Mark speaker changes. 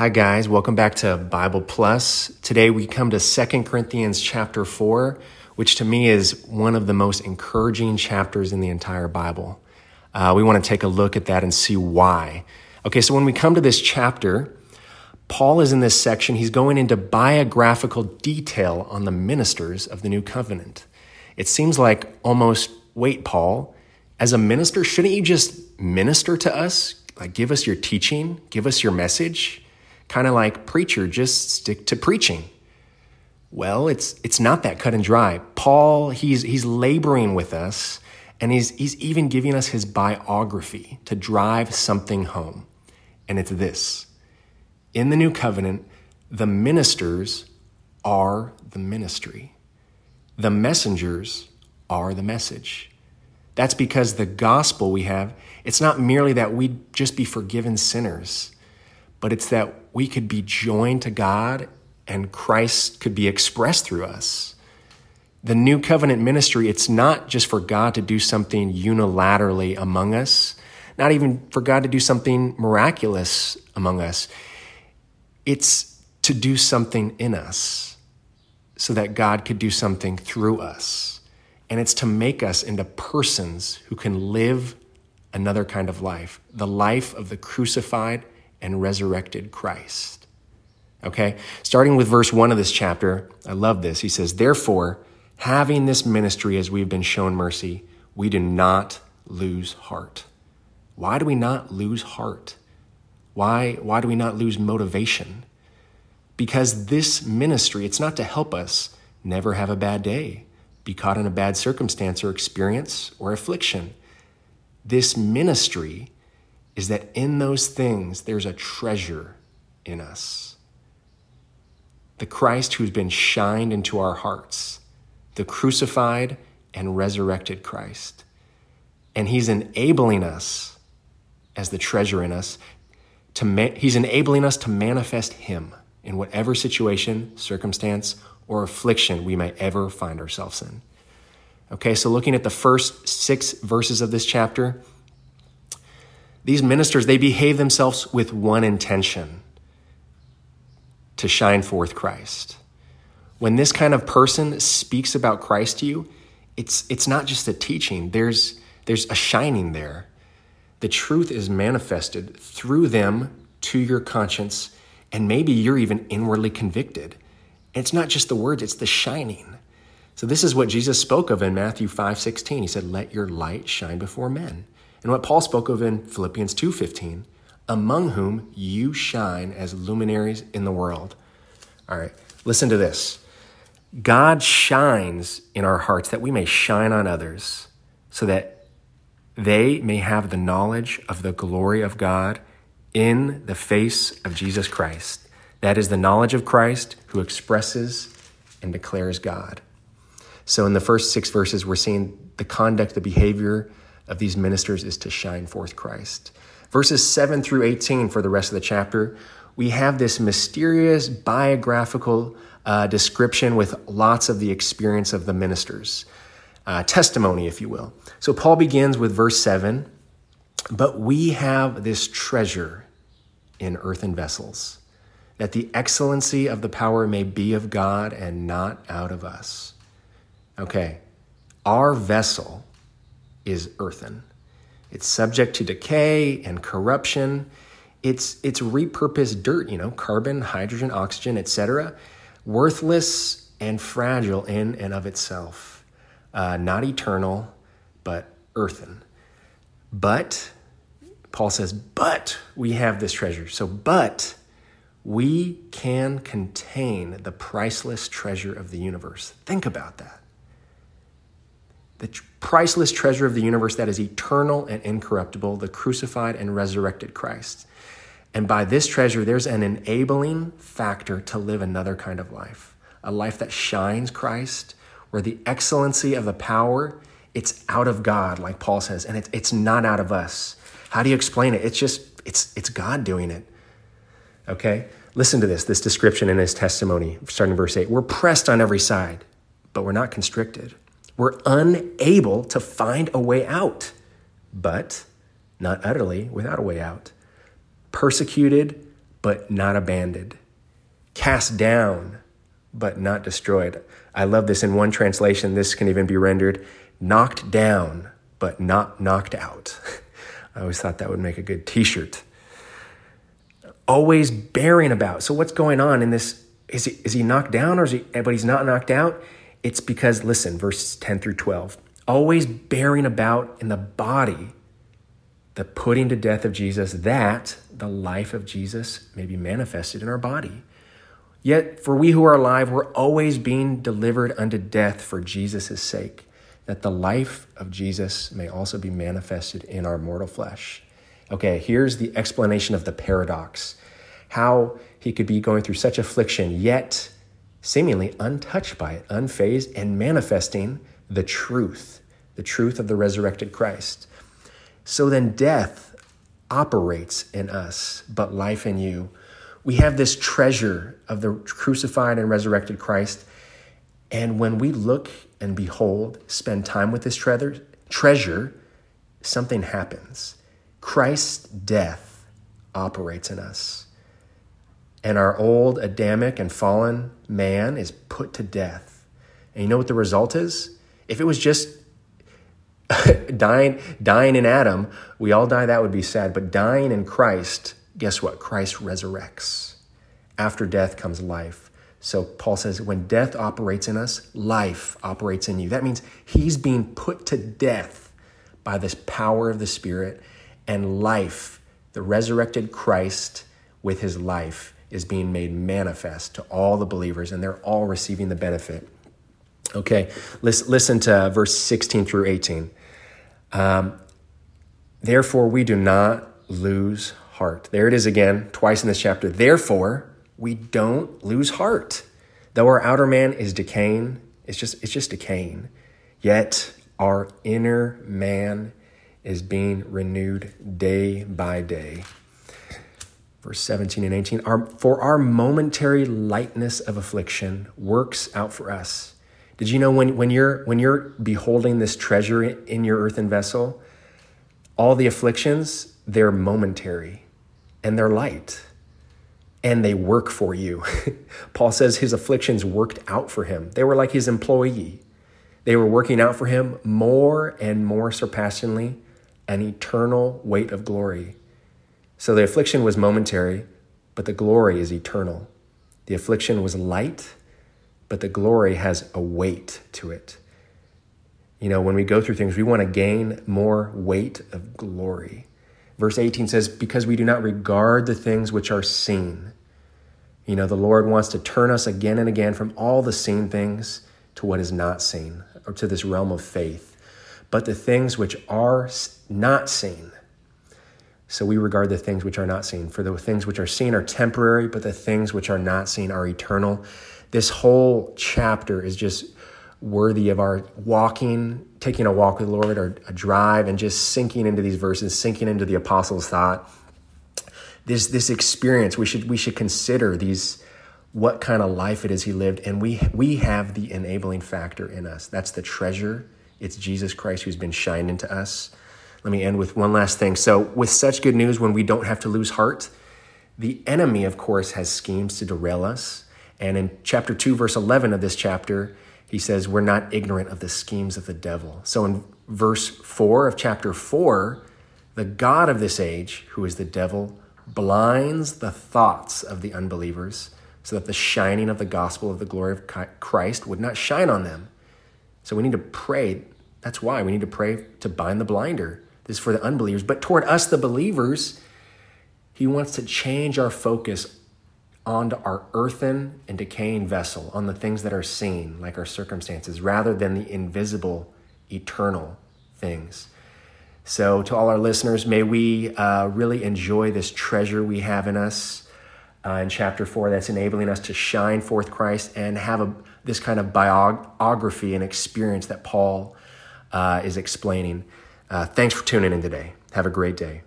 Speaker 1: Hi guys, welcome back to Bible Plus. Today we come to 2 Corinthians chapter 4, which to me is one of the most encouraging chapters in the entire Bible. Uh, we want to take a look at that and see why. Okay, so when we come to this chapter, Paul is in this section. He's going into biographical detail on the ministers of the new covenant. It seems like almost, wait, Paul, as a minister, shouldn't you just minister to us? Like, give us your teaching, give us your message? Kind of like, preacher, just stick to preaching. Well, it's, it's not that cut and dry. Paul, he's, he's laboring with us, and he's, he's even giving us his biography to drive something home. And it's this in the new covenant, the ministers are the ministry, the messengers are the message. That's because the gospel we have, it's not merely that we just be forgiven sinners, but it's that we could be joined to God and Christ could be expressed through us. The new covenant ministry, it's not just for God to do something unilaterally among us, not even for God to do something miraculous among us. It's to do something in us so that God could do something through us. And it's to make us into persons who can live another kind of life, the life of the crucified and resurrected Christ. Okay? Starting with verse 1 of this chapter, I love this. He says, Therefore, having this ministry as we've been shown mercy, we do not lose heart. Why do we not lose heart? Why, why do we not lose motivation? Because this ministry, it's not to help us never have a bad day, be caught in a bad circumstance or experience or affliction. This ministry is that in those things there's a treasure in us. The Christ who's been shined into our hearts, the crucified and resurrected Christ. And he's enabling us as the treasure in us to ma- he's enabling us to manifest him in whatever situation, circumstance, or affliction we may ever find ourselves in. Okay, so looking at the first 6 verses of this chapter, these ministers, they behave themselves with one intention to shine forth Christ. When this kind of person speaks about Christ to you, it's, it's not just a teaching, there's, there's a shining there. The truth is manifested through them to your conscience, and maybe you're even inwardly convicted. It's not just the words, it's the shining. So this is what Jesus spoke of in Matthew 5 16. He said, Let your light shine before men and what Paul spoke of in Philippians 2:15, among whom you shine as luminaries in the world. All right, listen to this. God shines in our hearts that we may shine on others, so that they may have the knowledge of the glory of God in the face of Jesus Christ. That is the knowledge of Christ who expresses and declares God. So, in the first six verses, we're seeing the conduct, the behavior, of these ministers is to shine forth Christ. Verses 7 through 18 for the rest of the chapter, we have this mysterious biographical uh, description with lots of the experience of the ministers, uh, testimony, if you will. So Paul begins with verse 7 But we have this treasure in earthen vessels, that the excellency of the power may be of God and not out of us. Okay, our vessel is earthen. It's subject to decay and corruption. It's, it's repurposed dirt, you know, carbon, hydrogen, oxygen, etc., worthless and fragile in and of itself. Uh, not eternal, but earthen. But, Paul says, but we have this treasure. So, but we can contain the priceless treasure of the universe. Think about that the priceless treasure of the universe that is eternal and incorruptible, the crucified and resurrected Christ. And by this treasure, there's an enabling factor to live another kind of life, a life that shines Christ, where the excellency of the power, it's out of God, like Paul says, and it's, it's not out of us. How do you explain it? It's just, it's, it's God doing it. Okay? Listen to this, this description in his testimony, starting verse 8. We're pressed on every side, but we're not constricted. We're unable to find a way out, but not utterly without a way out. Persecuted, but not abandoned, cast down, but not destroyed. I love this in one translation. This can even be rendered knocked down, but not knocked out. I always thought that would make a good t shirt. Always bearing about. So, what's going on in this? Is he, is he knocked down or is he, but he's not knocked out? It's because, listen, verses 10 through 12. Always bearing about in the body the putting to death of Jesus, that the life of Jesus may be manifested in our body. Yet, for we who are alive, we're always being delivered unto death for Jesus' sake, that the life of Jesus may also be manifested in our mortal flesh. Okay, here's the explanation of the paradox how he could be going through such affliction, yet seemingly untouched by it, unfazed, and manifesting the truth, the truth of the resurrected Christ. So then death operates in us, but life in you we have this treasure of the crucified and resurrected Christ. And when we look and behold, spend time with this treasure, something happens. Christ's death operates in us. And our old Adamic and fallen man is put to death. And you know what the result is? If it was just dying, dying in Adam, we all die, that would be sad. But dying in Christ, guess what? Christ resurrects. After death comes life. So Paul says, when death operates in us, life operates in you. That means he's being put to death by this power of the Spirit, and life, the resurrected Christ with his life, is being made manifest to all the believers, and they're all receiving the benefit. Okay, listen to verse 16 through 18. Um, Therefore, we do not lose heart. There it is again, twice in this chapter. Therefore, we don't lose heart. Though our outer man is decaying, it's just it's just decaying. Yet our inner man is being renewed day by day. Verse 17 and 18 our, For our momentary lightness of affliction works out for us. Did you know when, when, you're, when you're beholding this treasure in your earthen vessel, all the afflictions, they're momentary and they're light and they work for you. Paul says his afflictions worked out for him. They were like his employee. They were working out for him more and more surpassingly an eternal weight of glory. So the affliction was momentary, but the glory is eternal. The affliction was light, but the glory has a weight to it. You know, when we go through things, we want to gain more weight of glory. Verse 18 says, Because we do not regard the things which are seen. You know, the Lord wants to turn us again and again from all the seen things to what is not seen, or to this realm of faith. But the things which are not seen. So we regard the things which are not seen. For the things which are seen are temporary, but the things which are not seen are eternal. This whole chapter is just worthy of our walking, taking a walk with the Lord or a drive and just sinking into these verses, sinking into the apostles' thought. This this experience, we should we should consider these what kind of life it is he lived, and we we have the enabling factor in us. That's the treasure. It's Jesus Christ who's been shined into us. Let me end with one last thing. So, with such good news, when we don't have to lose heart, the enemy, of course, has schemes to derail us. And in chapter 2, verse 11 of this chapter, he says, We're not ignorant of the schemes of the devil. So in verse 4 of chapter 4, the God of this age, who is the devil, blinds the thoughts of the unbelievers so that the shining of the gospel of the glory of Christ would not shine on them. So we need to pray. That's why we need to pray to bind the blinder. This is for the unbelievers. But toward us, the believers, he wants to change our focus onto our earthen and decaying vessel, on the things that are seen, like our circumstances, rather than the invisible, eternal things. So, to all our listeners, may we uh, really enjoy this treasure we have in us uh, in chapter four that's enabling us to shine forth Christ and have a, this kind of biography and experience that Paul uh, is explaining. Uh, thanks for tuning in today. Have a great day.